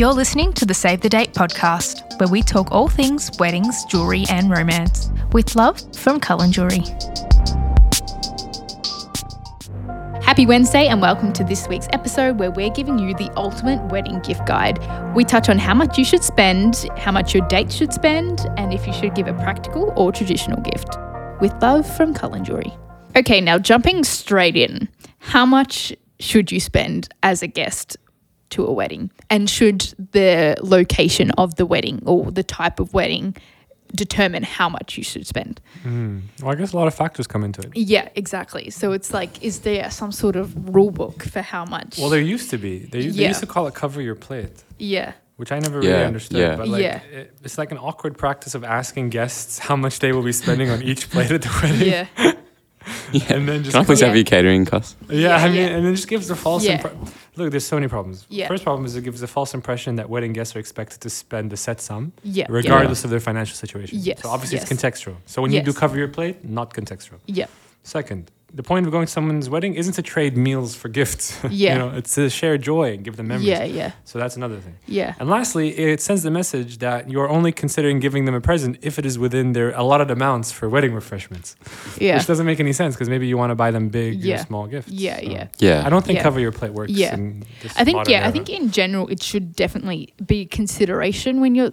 You're listening to the Save the Date podcast, where we talk all things weddings, jewellery, and romance, with love from Cullen Jewellery. Happy Wednesday, and welcome to this week's episode where we're giving you the ultimate wedding gift guide. We touch on how much you should spend, how much your date should spend, and if you should give a practical or traditional gift. With love from Cullen Jewellery. Okay, now jumping straight in, how much should you spend as a guest to a wedding? And should the location of the wedding or the type of wedding determine how much you should spend? Mm. Well, I guess a lot of factors come into it. Yeah, exactly. So it's like, is there some sort of rule book for how much? Well, there used to be. They, used- they Yeah. used to call it cover your plate, yeah, which I never really understood. yeah. But like, Yeah. it, it's like an awkward practice of asking guests how much they will be spending on each plate at the wedding. yeah, Yeah. And then just Can I please Yeah. have your catering costs? Yeah, Yeah, I mean, yeah. and it just gives the false Yeah. impression. Look, there's so many problems. Yeah. First problem is it gives the false impression that wedding guests are expected to spend a set sum, yeah, regardless of their financial situation. Yes, So obviously yes. it's contextual. So when you do Yes. cover your plate, not contextual. yeah, Second, the point of going to someone's wedding isn't to trade meals for gifts. Yeah. you know, it's to share joy and give them memories. yeah, yeah, So that's another thing. yeah, And lastly, it sends the message that you're only considering giving them a present if it is within their allotted amounts for wedding refreshments. yeah, Which doesn't make any sense because maybe you want to buy them big Yeah. or small gifts. yeah, So yeah. Yeah. I don't think Yeah. cover your plate works. Yeah. in this I think modern yeah, I think in general it should definitely be consideration when you're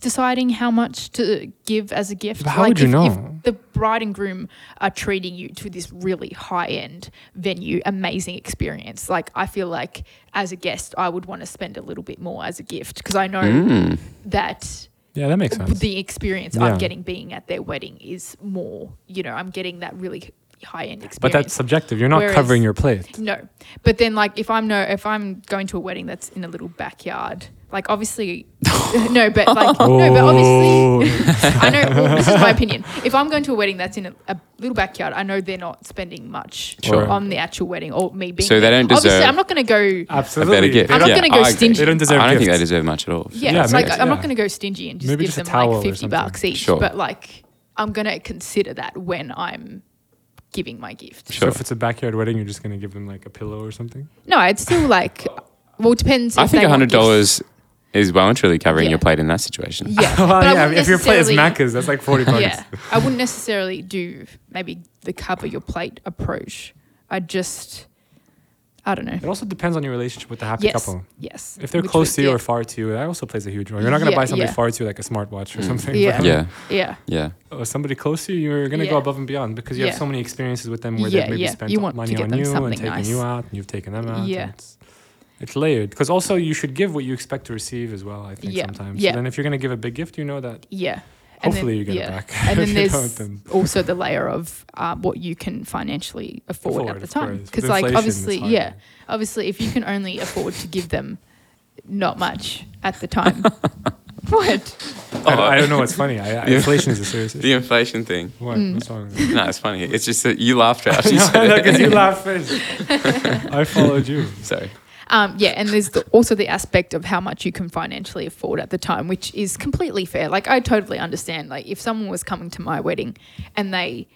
deciding how much to give as a gift. But how would you if, know? if the bride and groom are treating you to this really high end venue, amazing experience. Like I feel like as a guest, I would want to spend a little bit more as a gift because I know Mm. that yeah, that makes sense. the experience Yeah. I'm getting being at their wedding is more. You know, I'm getting that really high end experience. But that's subjective. You're not Whereas- covering your plate. No, but then like if I'm no if I'm going to a wedding that's in a little backyard, like obviously no but like no but oh. obviously i know well, this is my opinion if i'm going to a wedding that's in a, a little backyard i know they're not spending much sure. on the actual wedding or me being so there. they don't deserve obviously i'm not going to go absolutely a better gift i'm not yeah. going to go stingy they don't deserve i don't gifts. think they deserve much at all yeah, yeah it's like yeah. i'm not going to go stingy and just maybe give just them like 50 bucks each sure. but like i'm going to consider that when i'm giving my gift sure. so if it's a backyard wedding you're just going to give them like a pillow or something no it's still like well it depends i think $100 is well and truly covering Yeah. your plate in that situation. Yeah, well, but I yeah. wouldn't If your plate is necessarily- Macca's, that's like forty bucks. Yeah, I wouldn't necessarily do maybe the cover your plate approach. I just, I don't know. It also depends on your relationship with the happy Yes, couple. yes. If they're Which close was- to you yeah, or far to you, that also plays a huge role. You're not gonna Yeah, buy somebody yeah. far to you like a smartwatch or Mm. something. Yeah. but- Yeah. yeah, Yeah. or somebody close to you, you're gonna Yeah. go above and beyond because you Yeah. have so many experiences with them where Yeah, they've maybe yeah. spent You want to money get on them you and something taken nice. you out, and you've taken them out. and Yeah. It's, it's layered because also you should give what you expect to receive as well. I think Yeah, sometimes. yeah. So then if you're gonna give a big gift, you know that yeah. Hopefully then, you get yeah. it back. And then there's then- also the layer of um, what you can financially afford, Afford, at the time. Because like obviously, yeah, obviously if you can only afford to give them not much at the time. what? I, don't, I don't know what's funny. I, I, inflation is a serious issue. The inflation thing. What? Mm. What's wrong? with that? No, it's funny. It's just that you laughed out. You said no, because you laugh first. I followed you. Sorry. Um, yeah, and there's the, also the aspect of how much you can financially afford at the time, which is completely fair. Like I totally understand. Like if someone was coming to my wedding and they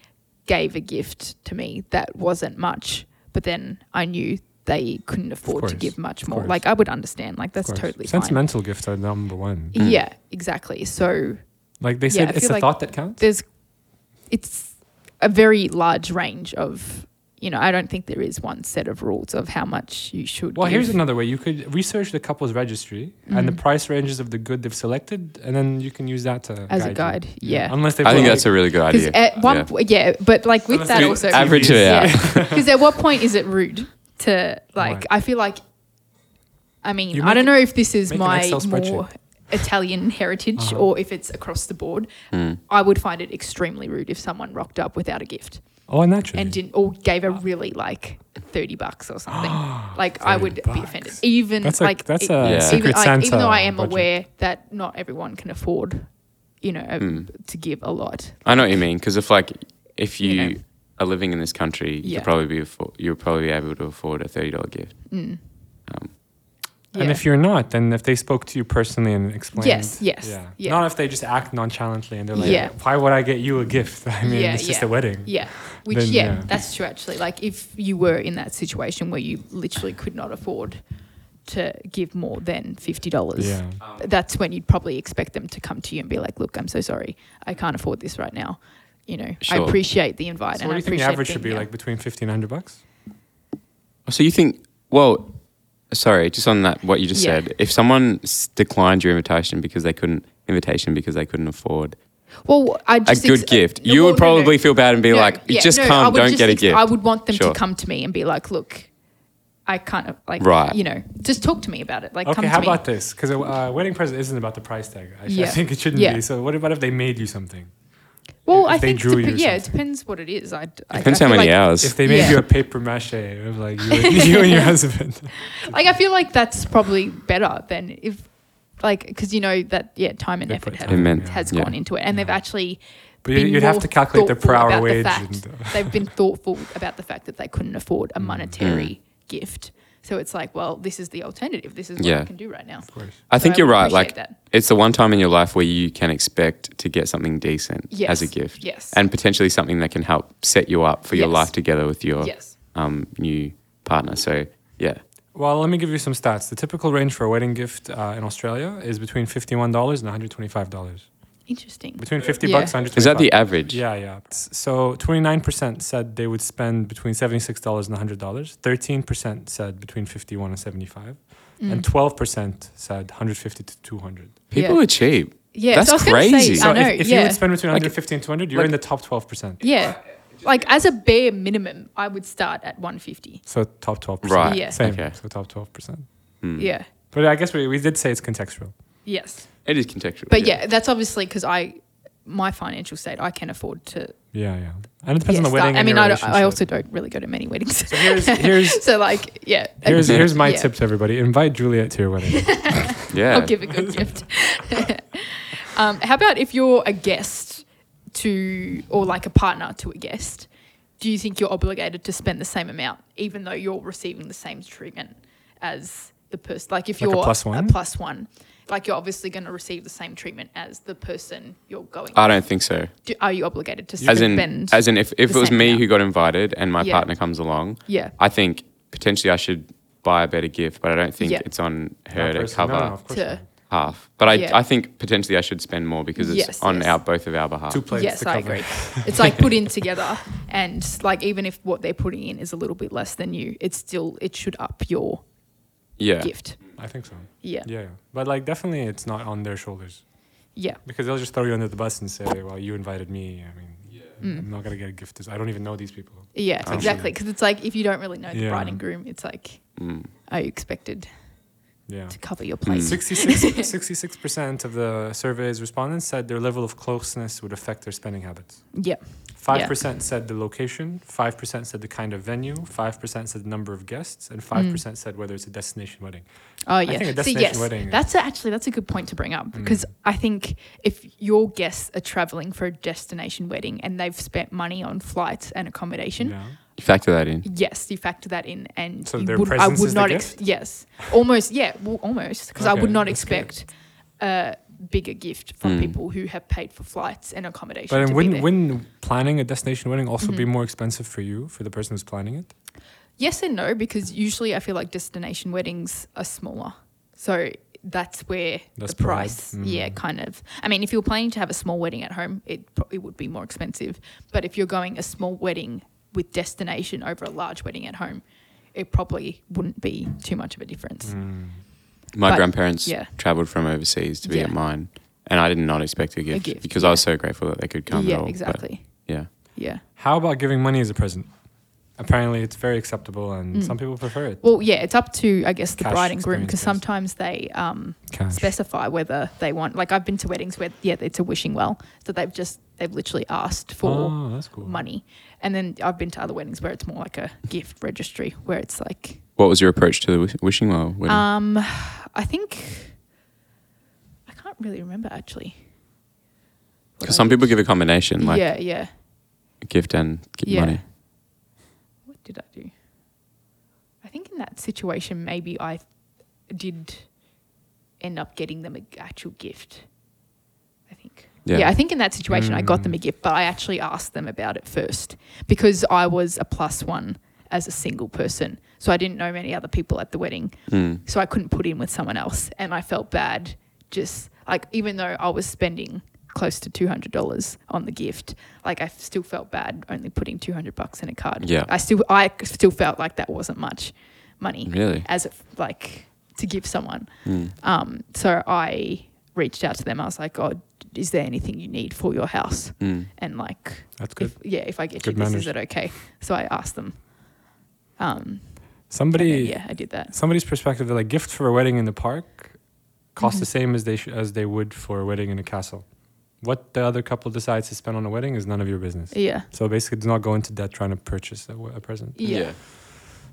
gave a gift to me that wasn't much, but then I knew they couldn't afford to give much more. course. Like I would understand. Like that's totally fine. Sentimental gifts are number one. Mm. Yeah, exactly. So Like they Yeah, said, I it's the like thought that counts. there's it's a very large range of you know, I don't think there is one set of rules of how much you should Well, give. here's another way. You could research the couple's registry and the Mhm. price ranges of the good they've selected, and then you can use that to As a you. guide, yeah. Unless they I think that's a really good idea. at one Yeah. po- yeah, but like with Unless that also Average it out. Because at what point is it rude to like? Right. I feel like, I mean, You I don't know if this is my more Italian heritage Uh-huh. or if it's across the board. Mm. I would find it extremely rude if someone rocked up without a gift Oh, naturally. and didn't or gave a really like thirty bucks or something. like I 30 would be bucks. offended. Even That's a- like that's a Yeah. secret even, like, Santa even though I am budget. aware that not everyone can afford, you know, a- Mm. to give a lot. I know what you mean. Because if like if you You know. are living in this country, you Yeah. could probably be afford, you'll probably be able to afford a thirty dollar gift. Mm. Um, And Yeah. if you're not, then if they spoke to you personally and explained, Yes, yes, yeah. yeah. Not if they just act nonchalantly and they're like, Yeah. "Why would I get you a gift? I mean, Yeah, it's just yeah. a wedding." Yeah. Which Then, yeah, yeah. that's true actually. Like if you were in that situation where you literally could not afford to give more than fifty dollars. Yeah. That's when you'd probably expect them to come to you and be like, "Look, I'm so sorry, I can't afford this right now." You know, I appreciate the invite. So and what do I you think the appreciate average should be here. like between fifty and hundred bucks? So you think? Well, sorry, just on that, what you just Yeah. said. If someone declined your invitation because they couldn't invitation because they couldn't afford Well, I a just good ex- gift, no, you well, would no, no. probably feel bad and be No, like, yeah, "Just no, I come, don't just get a gift." I would want them Sure. to come to me and be like, "Look, I kind of like, Right. you know, just talk to me about it. Like, come Okay, to how me." about this? Because a uh, wedding present isn't about the price tag. I, sh- I think it shouldn't Yeah. be. So what about if they made you something? Well, if I they think drew depe- you yeah, it depends what it is. I, I Depends I how many like, hours. If they made Yeah. you a paper mache of like you, you and your husband. Like I feel like that's probably better than if, like, because you know that yeah, time and They effort time, Immense. yeah. has Yeah. gone into it, and they've actually But you- been you'd have to calculate the per hour about the wage. fact- And, uh, they've been thoughtful about the fact that they couldn't afford Mm. a monetary gift. So it's like, well, this is the alternative. This is what I can do right now. of course. I So think you're right. Like that. it's the one time in your life where you can expect to get something decent Yes. as a gift, Yes. and potentially something that can help set you up for your life together with your yes. um, new partner. So yeah, Well, let me give you some stats. The typical range for a wedding gift uh, in Australia is between fifty-one dollars and one hundred twenty-five dollars. Interesting. Between fifty Yeah. bucks and one hundred. is that the average? Yeah, yeah. So twenty-nine percent said they would spend between seventy-six dollars and hundred dollars. Thirteen percent said between fifty-one and seventy-five, Mm. and twelve percent said one hundred fifty to two hundred. People Yeah. are cheap. Yeah, That's so I was gonna crazy. Say, So I know. if, if yeah. you would spend between Like- 150 and 200, you're like- in the top 12%. yeah. Like as a bare minimum, I would start at 150. So top 12%. Right. Yeah. Same. Okay. So top 12%. Hmm. Yeah. But I guess we, we did say it's contextual. Yes. It is contextual. But yeah, that's obviously because I, my financial state, I can afford to. Yeah, yeah. And it depends yeah, on the start- wedding. I and mean, your I, don't- I also don't really go to many weddings. So here's here's so like, yeah. here's here's my Yeah. tip to everybody: invite Juliette to your wedding. yeah. I'll give a good gift. um, how about if you're a guest to, or like a partner to a guest? Do you think you're obligated to spend the same amount, even though you're receiving the same treatment as the person? Like if Like you're a plus one? plus one, like you're obviously going to receive the same treatment as the person you're going. I don't think so. Do, are you obligated to As in, spend? as in, if, if it was me amount. who got invited and my Yeah. partner comes along, yeah, I think potentially I should buy a better gift, but I don't think Yeah. it's on her That to person- cover no, no, of course To- not. Half. But I, Yeah. I think potentially I should spend more because it's Yes, on yes. our both of our behalf. Two plates yes, to I cover. agree. it's like put in together, and like even if what they're putting in is a little bit less than you, it's still it should up your Yeah. gift. I think so. Yeah, Yeah. But like definitely it's not on their shoulders. yeah. Because they'll just throw you under the bus and say, well, you invited me. I mean, Mm. I'm not going to get a gift. I don't even know these people. Yeah, Actually. exactly. Because it's like if you don't really know the Yeah. bride and groom, it's like, Mm. are you expected Yeah. to cover your Mm. place? 66 percent of the survey's respondents said their level of closeness would affect their spending habits. Yeah, Five percent said the location. Five percent said the kind of venue. Five percent said the number of guests, and five mm. percent said whether it's a destination wedding. Oh I yeah. think a See, destination yes, wedding that's a, actually that's a good point to bring up mm. because I think if your guests are traveling for a destination wedding and they've spent money on flights and accommodation, Yeah. You factor that in. yes, you factor that in, and So you their would, I presence would is the not. gift? yes, almost. Yeah, well, almost because I would not that's good. expect a bigger gift from Mm. people who have paid for flights and accommodation. But to then be wouldn't wouldn't planning a destination wedding also be Mhm. more expensive for you for the person who's planning it? Yes and no, because usually I feel like destination weddings are smaller. So that's where That's the pride. price, yeah, Mm. kind of. I mean, if you're planning to have a small wedding at home, it probably would be more expensive. But if you're going a small wedding with destination over a large wedding at home, it probably wouldn't be too much of a difference. Mm. My But, grandparents yeah. traveled from overseas to be Yeah. at mine, and I did not expect a gift, gift, because yeah. I was so grateful that they could come yeah, at all. exactly. yeah. Yeah. How about giving money as a present? Apparently, it's very acceptable, and Mm. some people prefer it. Well, yeah, it's up to I guess the Cash bride and groom because sometimes they um, specify whether they want. Like I've been to weddings where yeah, it's a wishing well, so they've just they've literally asked for oh, that's cool. money. And then I've been to other weddings where it's more like a gift registry, where it's like, What was your approach to the wishing well wedding? um, I think I can't really remember actually. Because some did. people give a combination, like yeah, yeah. gift and gi- Yeah. money. What did I do? I think in that situation, maybe I did end up getting them an actual gift. I think. Yeah. Yeah, I think in that situation I got Mm. them a gift, but I actually asked them about it first because I was a plus one as a single person. So I didn't know many other people at the wedding. Mm. So I couldn't put in with someone else. And I felt bad just like, even though I was spending close to $200 on the gift, like I still felt bad only putting 200 bucks in a card. Yeah. I still, I still felt like that wasn't much money Really? as if like to give someone. Mm. Um, so I reached out to them. I was like, "Oh, is there anything you need for your house?" Mm. And like, That's good. if yeah, if I get Good you this, manners. is it okay? So I asked them. Um, and then, Somebody, yeah, I did that. somebody's perspective, that like gift for a wedding in the park, cost Mhm. the same as they sh- as they would for a wedding in a castle. What the other couple decides to spend on a wedding is none of your business. Yeah, So basically, do not go into debt trying to purchase a, a present. yeah,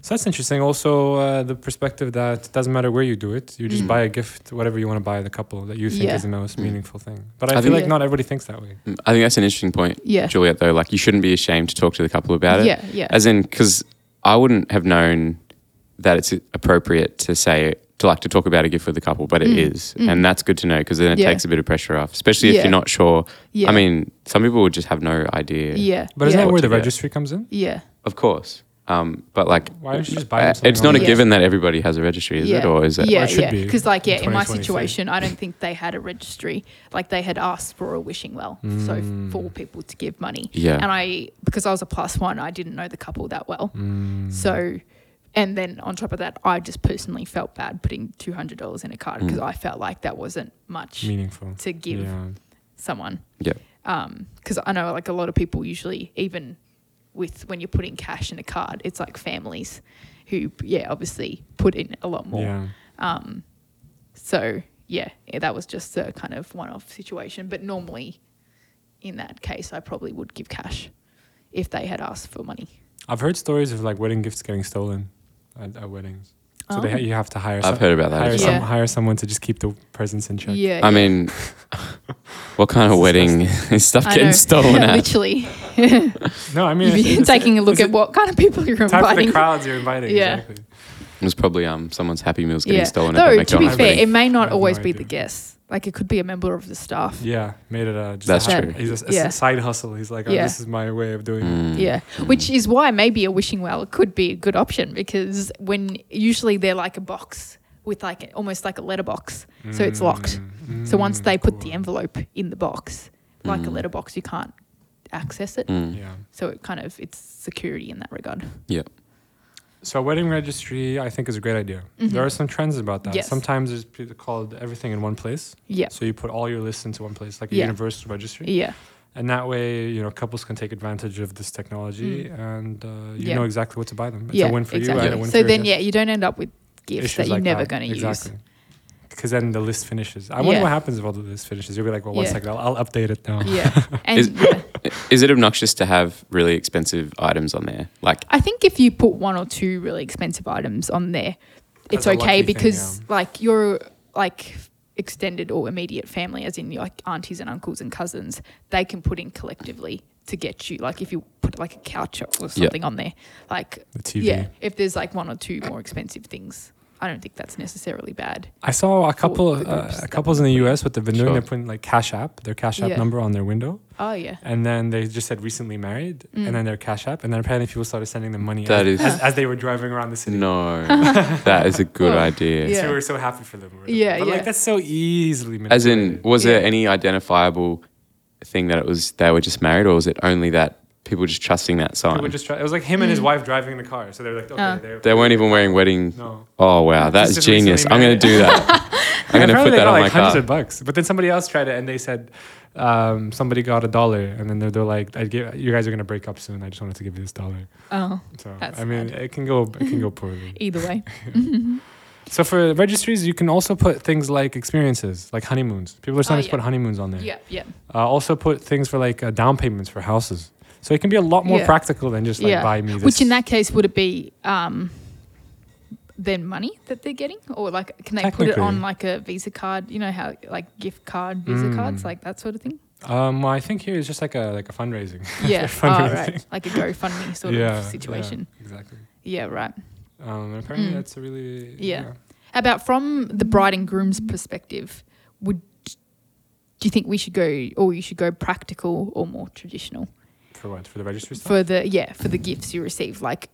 So that's interesting. Also, uh, the perspective that it doesn't matter where you do it, you just Mm. buy a gift, whatever you want to buy the couple that you think Yeah. is the most Mm. meaningful thing. But I, I feel think- like Yeah. not everybody thinks that way. Mm. I think that's an interesting point, yeah, Juliette. Though, like you shouldn't be ashamed to talk to the couple about it. yeah, yeah, As in, because I wouldn't have known that it's appropriate to say to like to talk about a gift with the couple, but it Mm. is, Mm. and that's good to know because then it Yeah. takes a bit of pressure off, especially if Yeah. you're not sure. yeah. I mean, some people would just have no idea. yeah, But isn't yeah, that where the What get. registry comes in? yeah, Of course, um, but like, Why don't you just buy them uh, it's not a online? given that everybody has a registry, is it, Yeah. or is it? yeah, it should yeah. be Because like, yeah, in my situation, I don't think they had a registry. Like they had asked for a wishing well, so Mm. for people to give money. Yeah. And I, because I was a plus one, I didn't know the couple that well. Mm. So, and then on top of that, I just personally felt bad putting two hundred dollars in a card because Mm. I felt like that wasn't much meaningful. to give Yeah. someone. Yeah. Um, because I know like a lot of people usually even with when you're putting cash in a card, it's like families who yeah obviously put in a lot more. Yeah. Um, so yeah, yeah, that was just a kind of one-off situation. But normally, in that case, I probably would give cash if they had asked for money. I've heard stories of like wedding gifts getting stolen at, at weddings. So they Oh. ha- you have to hire. I've some- heard about that Hire, some, well. hire someone to just keep the presents in check. Yeah, I yeah. mean, what kind of It's wedding is stuff I getting know. stolen at? Literally, No, I mean, you'd it's- taking a look at what kind of people you're type of the inviting. crowds you're inviting. Yeah. Exactly. It was probably um someone's Happy Meals getting Yeah. stolen at the Though to be fair, it may not always no be the guest. Like it could be a member of the staff. Yeah, made it a just That's a, true. He's a, a Yeah. side hustle. He's like, oh, Yeah. this is my way of doing it. Mm. Yeah, Mm. which is why maybe a wishing well could be a good option because when usually they're like a box with like almost like a letterbox, so it's locked. Mm, So once mm, they put the envelope in the box, like a Mm. letterbox, you can't access it. Mm. Yeah. So it kind of it's security in that regard. So a wedding registry, I think, is a great idea. Mhm. There are some trends about that. Yes. Sometimes it's called everything in one place. Yeah, So you put all your lists into one place, like a Yeah. universal registry. yeah, And that way, you know, couples can take advantage of this technology and uh, you Mm. Yeah. know exactly what to buy them. It's yeah. a win for exactly. you and a win so for then, yeah, you don't end up with gifts that you're like never going to exactly. use. Because then the list finishes. I wonder Yeah. what happens if all the list finishes. You'll be like, well, one Yeah. second, I'll, I'll update it now. Yeah, and Is- yeah. Is it obnoxious to have really expensive items on there? Like, I think if you put one or two really expensive items on there, it's okay lucky thing, because like your like extended or immediate family, as in your like aunties and uncles and cousins, they can put in collectively to get you. Like if you put like a couch or something on there, like The TV. yeah, if there's like one or two more expensive things, I don't think that's necessarily bad. I saw a couple, the uh, couples in the we put in. U.S. with the Vendoon, been. Sure. They're putting like Cash App, their Cash App Yeah. number on their window, Oh yeah, and then they just said recently married, Mm. and then their Cash App, and then apparently people started sending them money That as, is- as, as they were driving around the city. no, that is a good Well, idea. yeah. So we were so happy for them. or whatever. Yeah, but yeah. like that's so easily. As in, was Yeah. there any identifiable thing that it was they were just married, or was it only that people just trusting that sign? People just try, it was like him and his Mm. wife driving the car. So they're like, okay, Uh. they're, they weren't even wearing wedding. No, Oh wow, that's just genius! I'm going to married. do that. I'm And going to apparently put they that got on my like car. hundreds of bucks. But then somebody else tried it, and they said um, somebody got a dollar, and then they're, they're like, I give, "You guys are gonna break up soon. I just wanted to give you this dollar." oh, So That's I mean, sad. it can go, it can go poorly. either way. So for registries, you can also put things like experiences, like honeymoons. People are starting to Oh, yeah. put honeymoons on there. yeah, yeah, Uh, also put things for like uh, down payments for houses. So it can be a lot more Yeah. practical than just like Yeah. buy me this. Which in that case would it be um, then money that they're getting, or like can they put it on like a Visa card? You know how like gift card Visa Mm. cards, like that sort of thing. Um, well, I think here is just like a like a fundraising. Yeah, oh, fundraising. right, like a GoFundMe sort yeah, of situation. Yeah, exactly. Yeah, right. Um, apparently Mm. that's a really Yeah. How about from the bride and groom's perspective? Would do you think we should go, or you should go practical or more traditional For what? For the registry stuff? for the yeah for the gifts you receive? Like,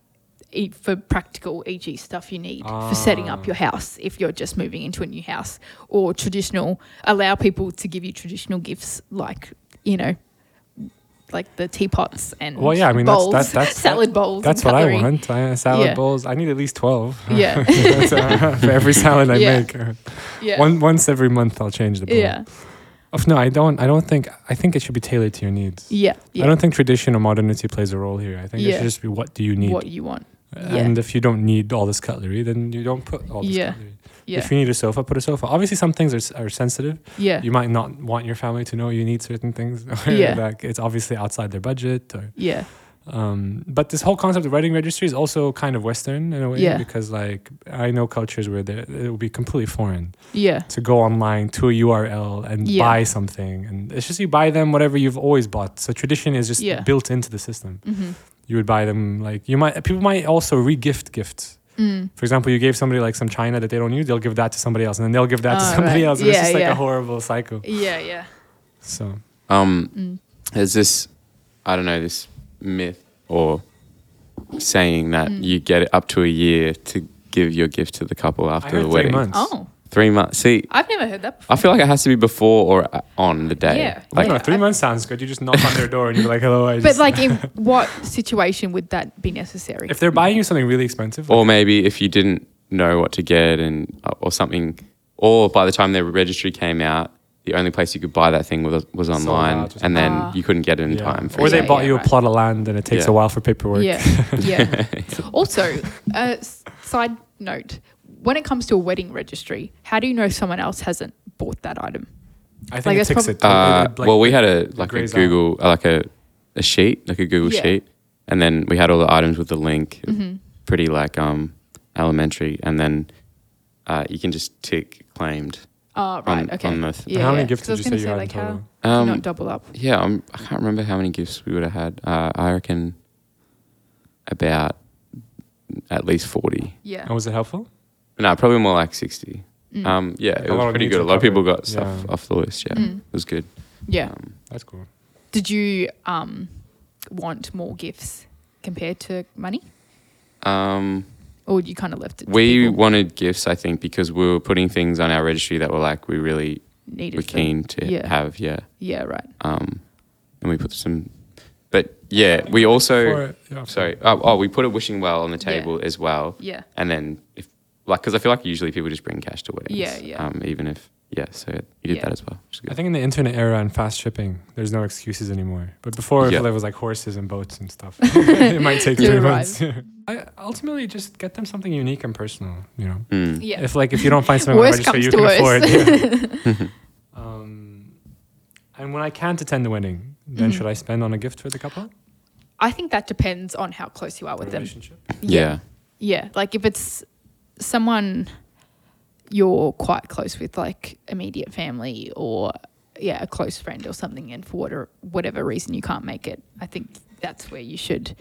e- for practical, e.g., stuff you need for setting up Ah. your house if you're just moving into a new house, or traditional. Allow people to give you traditional gifts like you know, like the teapots and Well, yeah, I mean, that's- bowls, that- that's- salad bowls. That's what I want. I, salad Yeah. bowls. I need at least twelve. Yeah. That's, uh, for every salad I Yeah. make. Yeah. One once every month, I'll change the bowl. yeah. Oh, no, I don't. I don't think. I think it should be tailored to your needs. Yeah. Yeah. I don't think tradition or modernity plays a role here. I think it Yeah. should just be what do you need. what you want. And if you don't need all this cutlery, then you don't put all this Yeah. cutlery. Yeah. If you need a sofa, put a sofa. Obviously, some things are, s- are sensitive. yeah. You might not want your family to know you need certain things. Yeah. like it's obviously outside their budget. Or, yeah. Um, but this whole concept of writing registry is also kind of Western in a way Yeah. because, like, I know cultures where there- it will be completely foreign Yeah. to go online to a URL and Yeah. buy something, and it's just you buy them whatever you've always bought. So tradition is just Yeah. built into the system. Mm-hmm. You would buy them like you might. People might also re-gift gifts. Mm. For example, you gave somebody like some china that they don't use, they'll give that to somebody else, and then they'll give that to Oh, somebody right. else. And it's Yeah, just like yeah. a horrible cycle. Yeah. Yeah. So Um, Mm. there's this, I don't know, this myth or saying that Mm. you get it up to a year to give your gift to the couple I after heard the three wedding. months. Oh, Three months. See, I've never heard that. Before. I feel like it has to be before or on the day. Yeah. I Like, don't know. Three I- months sounds good. You just knock on their door and you're like, "Hello." I But just, like, in what situation would that be necessary? if they're buying you something really expensive, or maybe if you didn't know what to get and uh, or something, or by the time their registry came out, the only place you could buy that thing was was online, out and then Ah. you couldn't get it in Yeah. time. For or they Yeah, bought yeah, you a right. plot of land and it takes Yeah. a while for paperwork. Yeah, yeah. also, uh, side note: when it comes to a wedding registry, how do you know someone else hasn't bought that item? I think Like, it that's ticks prob- it. Uh, like, well, we had a like a. Google, uh, like a a sheet, like a Google Yeah. sheet, and then we had all the items with the link. Mm-hmm. Pretty like um elementary, and then uh, you can just tick claimed. Oh, right. On- okay. on the th- yeah, how many yeah. gifts 'Cause I did you was say gonna you had in like, how total? do you Um, not double up? yeah, I'm, I can't remember how many gifts we would have had. Uh, I reckon about at least forty. Yeah. And was it helpful? No, probably more like sixty. Mm. Um, yeah, Like it a lot was of pretty needs good. A were lot of people covered. got stuff Yeah. off the list. Yeah, Mm. it was good. yeah. Um, That's cool. Did you um want more gifts compared to money, um, or you kind of left it? We people wanted gifts, I think, because we were putting things on our registry that were like we really needed were them. keen to Yeah. have. Yeah, Yeah. Right. um, and we put some. But yeah, we also For- yeah, sorry. Oh, oh, we put a wishing well on the Yeah. table as well, Yeah. and then if like because I feel like usually people just bring cash to weddings. Yeah, yeah. Um, even if yeah, so you did Yeah. that as well. Which is I think in the internet era and fast shipping, there's no excuses anymore. But before, Yeah. if there was like horses and boats and stuff, it might take three months. I ultimately just get them something unique and personal. You know, Mm. Yeah. if like if you don't find something on Worst register comes you to can worst. afford. yeah. um, and when I can't attend the wedding, then Mhm. should I spend on a gift for the couple? I think that depends on how close you are with them. Relationship. Yeah. Yeah, like if it's someone you're quite close with, like immediate family or yeah, a close friend or something, and for whatever whatever reason you can't make it, I think that's where you should,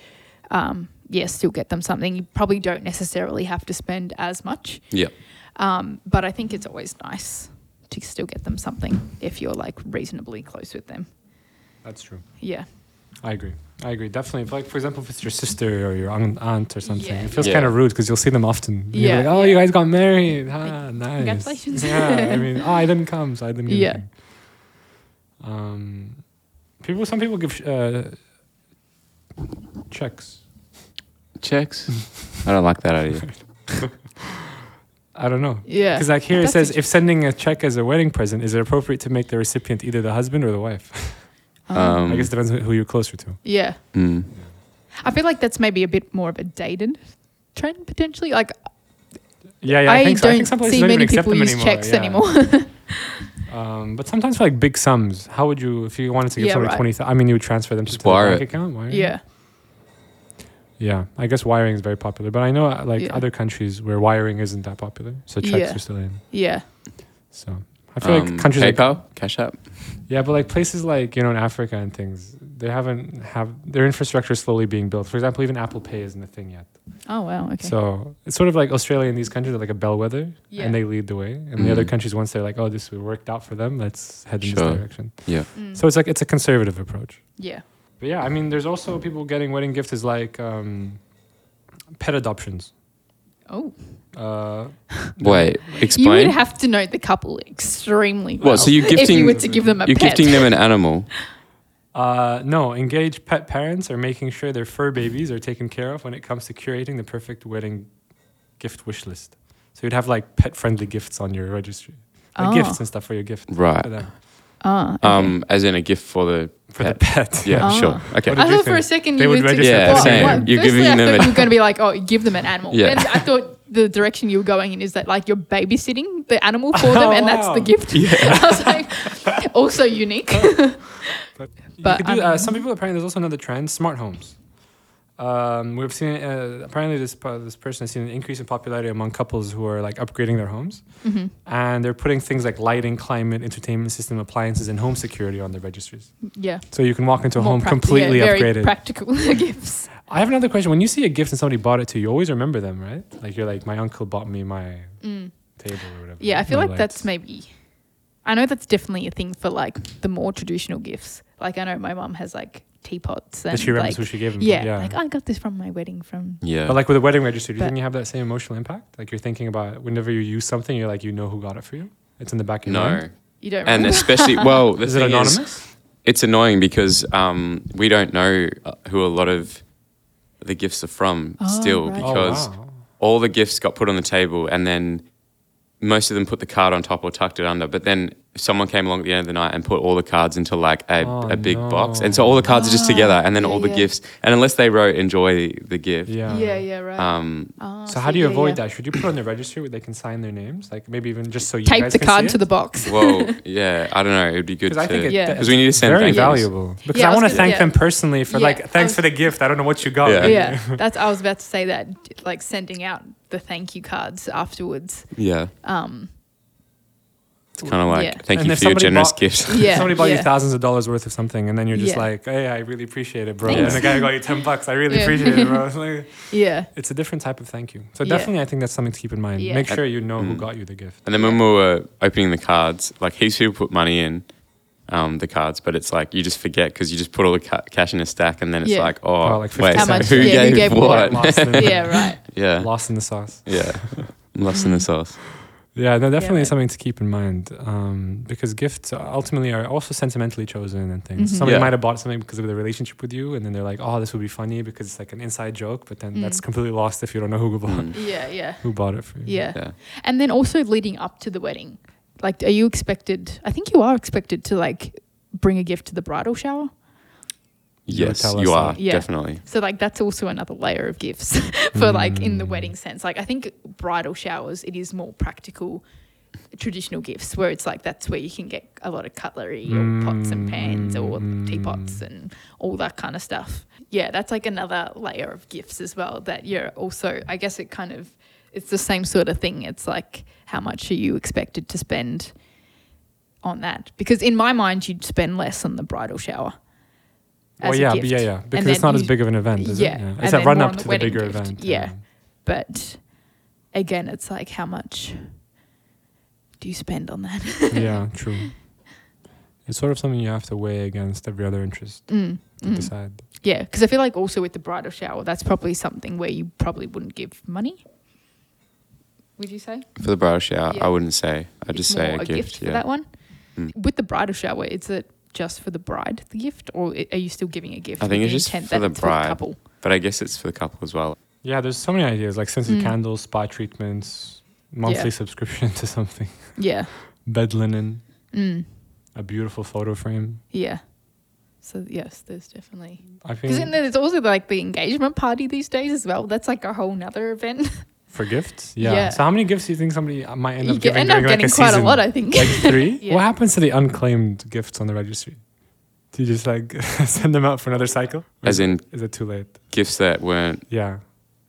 um, yeah, still get them something. You probably don't necessarily have to spend as much, Yeah. um, but I think it's always nice to still get them something if you're like reasonably close with them. That's true. Yeah, I agree. I agree. Definitely. If, like, for example, if it's your sister or your aunt, aunt or something, Yeah, it feels yeah. kind of rude because you'll see them often. You're Yeah, like, oh, yeah. you guys got married. Ah, nice. congratulations. Yeah. I mean, oh, I didn't come, so I didn't Yeah. anything. Um, people, some people give uh, checks. Checks. I don't like that idea. I don't know. yeah. Because like here it says, if sending a check as a wedding present, is it appropriate to make the recipient either the husband or the wife? Um, I guess it depends on who you're closer to. yeah. Mm. I feel like that's maybe a bit more of a dated trend potentially. Like Yeah, yeah. I, I, think so. I don't think some places see don't many accept people them use anymore. checks yeah. anymore. Um, but sometimes for like big sums, how would you, if you wanted to give Yeah, somebody right. twenty? Th- I mean, you would transfer them Just to the bank it. account. Wire it? yeah. Yeah, I guess wiring is very popular, but I know uh, like Yeah. other countries where wiring isn't that popular, so checks Yeah. are still in. Yeah. So I feel Um, like countries like PayPal, Cash App. yeah, but like places like you know in Africa and things, they haven't have their infrastructure is slowly being built. For example, even Apple Pay isn't a thing yet. Oh wow. Okay. So it's sort of like Australia and these countries are like a bellwether, Yeah. and they lead the way. And the other Mhm. countries, once they're like, oh, this worked out for them, let's head in Sure. this direction. Mm. So it's like it's a conservative approach. yeah. But yeah, I mean, there's also people getting wedding gifts is like, um, Pet adoptions. Oh, Uh, Wait, explain. You would have to know the couple extremely well. What? So you're gifting? if you were to give them a you're pet. gifting them an animal. uh, no, engaged pet parents are making sure their fur babies are taken care of when it comes to curating the perfect wedding gift wish list. So you'd have like pet friendly gifts on your registry, like Oh. gifts and stuff for your gift. Right. For them. Ah, okay. Um, as in a gift for the For pet. the pet. Yeah, Ah. sure. Okay. What I thought for a second They you would were register Yeah, same. You're firstly, giving I them thought you were going to be like, oh, give them an animal. Yeah. I thought the direction you were going in is that like you're babysitting the animal for them, Oh, and that's the gift. I was like, also unique. But, But, you could do, um, uh, some people apparently there's also another trend: smart homes. Um, we've seen uh, apparently this uh, this person has seen an increase in popularity among couples who are like upgrading their homes, hmm and they're putting things like lighting, climate, entertainment system, appliances, and home security on their registries. Yeah. So you can walk into a More home practi- completely yeah, very upgraded. practical gifts. I have another question. When you see a gift and somebody bought it to you, you always remember them, right? Like you're like, my uncle bought me my Mm. table or whatever. Yeah, I feel my like that's maybe. I know that's definitely a thing for like the more traditional gifts. Like I know my mum has like teapots and that she remembers like, who she gave him. yeah, yeah. like I got this from my wedding from. Yeah. But like with a wedding registry, do you But- think you have that same emotional impact? Like you're thinking about whenever you use something, you're like, you know who got it for you. It's in the back of your no. mind. You don't. And remember? especially, well, Is it thing anonymous? it's annoying because um, we don't know uh, who a lot of the gifts are from Oh, still right. Oh, because oh, wow. all the gifts got put on the table and then most of them put the card on top or tucked it under. But then someone came along at the end of the night and put all the cards into like a, Oh, a big no. box. And so all the cards are just together and then yeah, all the yeah. gifts. And unless they wrote enjoy the gift, yeah. yeah, yeah, right. um, Ah, So how do you yeah, avoid yeah. that? Should you put on the registry where they can sign their names? Like maybe even just so you Tape guys the card see to it? the box. well, yeah, I don't know. It would be good Because think to. Yeah. Because we need to send very thank yous. valuable. Because Yeah, I I want to thank yeah. them personally for Yeah, like thanks was- for the gift. I don't know what you got. Yeah. yeah, that's. I was about to say that, like sending out the thank you cards afterwards. Yeah. Um, It's kind of like, Yeah. thank And you for your generous bought- gift. yeah, Somebody bought yeah. you thousands of dollars worth of something, and then you're just Yeah. like, "Hey, I really appreciate it, bro." Thanks. And the guy got you ten bucks. I really Yeah. appreciate it, bro. It's, like, Yeah, it's a different type of thank you. So Yeah. definitely, I think that's something to keep in mind. Yeah. Make sure you know who Mm. got you the gift. And then when we were opening the cards, like heaps of people put money in um, the cards, but it's like you just forget because you just put all the ca- cash in a stack, and then it's Yeah. like, oh, Oh, like 50 wait, How much- who, yeah, who gave gave what? what? Lost in, yeah, right. yeah, lost in the sauce. yeah, I'm lost in the sauce. Yeah, no, definitely man. something to keep in mind um, because gifts ultimately are also sentimentally chosen and things. Mhm. Somebody Yeah. might have bought something because of their relationship with you, and then they're like, "Oh, this would be funny because it's like an inside joke," but then Mm. that's completely lost if you don't know who bought Mm. Yeah, yeah, who bought it for you. yeah. Yeah. And then also leading up to the wedding, like, are you expected? I think you are expected to like bring a gift to the bridal shower. Yes, tell you are. Yeah. definitely. So like that's also another layer of gifts for like in the Mm. wedding sense. Like I think bridal showers, it is more practical traditional gifts where it's like that's where you can get a lot of cutlery or pots and pans or Mm. teapots and all that kind of stuff. Yeah, that's like another layer of gifts as well that you're also I guess it kind of it's the same sort of thing. It's like how much are you expected to spend on that? Because in my mind you'd spend less on the bridal shower. Well, yeah, yeah, yeah, because it's not as big of an event, is Yeah, it? and It's a run up the to the bigger gift. event. Yeah. But again, it's like how much do you spend on that? yeah, true. It's sort of something you have to weigh against every other interest Mm, to mm. decide. Yeah, because I feel like also with the bridal shower, that's probably something where you probably wouldn't give money. Would you say? For the bridal shower, Yeah. I wouldn't say. I'd just say more a gift. for yeah. that one. Mm. With the bridal shower, is it just for the bride the gift, or are you still giving a gift? I think it's just for that the it's bride. couple. But I guess it's for the couple as well. Yeah, there's so many ideas like scented Mm. candles, spa treatments, monthly Yeah. subscription to something, Yeah. bed linen, Mm, a beautiful photo frame. yeah. So yes, there's definitely I think because think then there's also like the engagement party these days as well. That's like a whole nother event. for gifts, yeah. Yeah. So how many gifts do you think somebody uh, might end you up get, giving end up during like getting a quite season? a lot, I think. Like three? Yeah. What happens to the unclaimed gifts on the registry? Do you just like send them out for another cycle? Or As is it- in is it too late? gifts that weren't Yeah,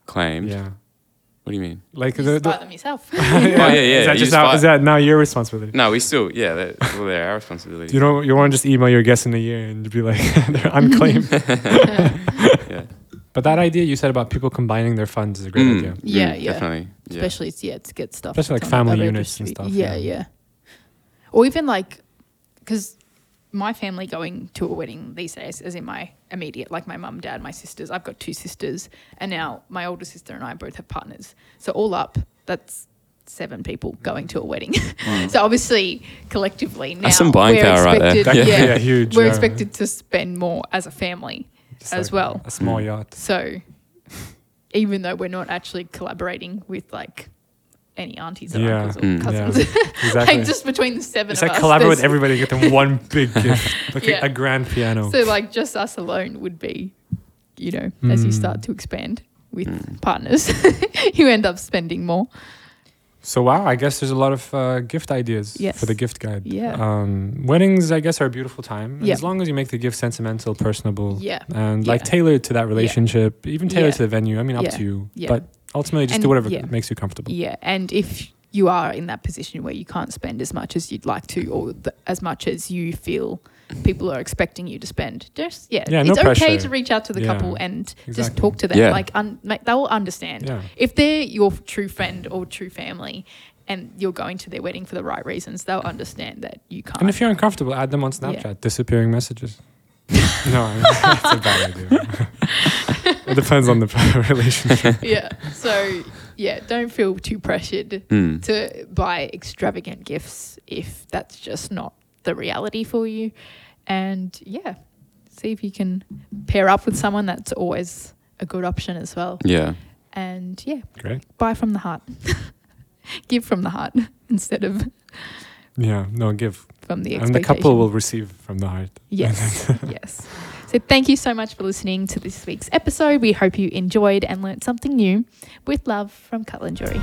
claimed. yeah. What do you mean? Like you the, just buy the, them yourself. Oh, yeah, yeah, Is that you just just now, is that now your responsibility? No, we still, yeah, that, well, they're our responsibility. You don't. You want to just email your guests in a year and be like they're unclaimed. yeah. But that idea you said about people combining their funds is a great Mm, idea. Yeah, mm, yeah. Definitely. Yeah. Especially it's yeah to get stuff. Especially that's like on the family units and stuff, Yeah, yeah. yeah. Or even like, because my family going to a wedding these days, as in my immediate, like my mum, dad, my sisters. I've got two sisters, and now my older sister and I both have partners. So all up, that's seven people going to a wedding. so obviously, collectively now That's some buying we're power right there. expected, yeah, yeah, huge, We're yeah. expected to spend more as a family. Just as like well. A small yacht. So even though we're not actually collaborating with like any aunties or Yeah. uncles or Mm. cousins, Exactly. like just between the seven it's of like us, collaborate with there's- everybody, get them one big gift, like a- Yeah. a, grand piano. So like just us alone would be, you know, as you Mm. start to expand with Mm. partners, you end up spending more. So wow, I guess there's a lot of uh, gift ideas Yes. for the gift guide. Yeah. Um, weddings, I guess, are a beautiful time Yeah. as long as you make the gift sentimental, personable, Yeah. and like tailored to that relationship, even tailored Yeah. to the venue. I mean, up Yeah. to you. Yeah. But ultimately, just And- do whatever yeah. makes you comfortable. Yeah, and if you are in that position where you can't spend as much as you'd like to, or the, as much as you feel people are expecting you to spend, just yeah, Yeah, no it's okay pressure. to reach out to the Yeah, couple and just talk to them. Yeah. Like, un, like they'll understand Yeah. if they're your true friend or true family, and you're going to their wedding for the right reasons. They'll understand that you can't. And if you're uncomfortable, add them on Yeah. Snapchat. Disappearing messages. no, I mean, that's a bad idea. it depends on the relationship. yeah, so yeah, don't feel too pressured Mm. to buy extravagant gifts if that's just not the reality for you. And yeah, see if you can pair up with someone that's always a good option as well. Yeah. And yeah, Great. buy from the heart. Give from the heart instead of Yeah. No, give. from the And the couple will receive from the heart. Yes, yes. So thank you so much for listening to this week's episode. We hope you enjoyed and learnt something new. With love from Cullen Jewellery.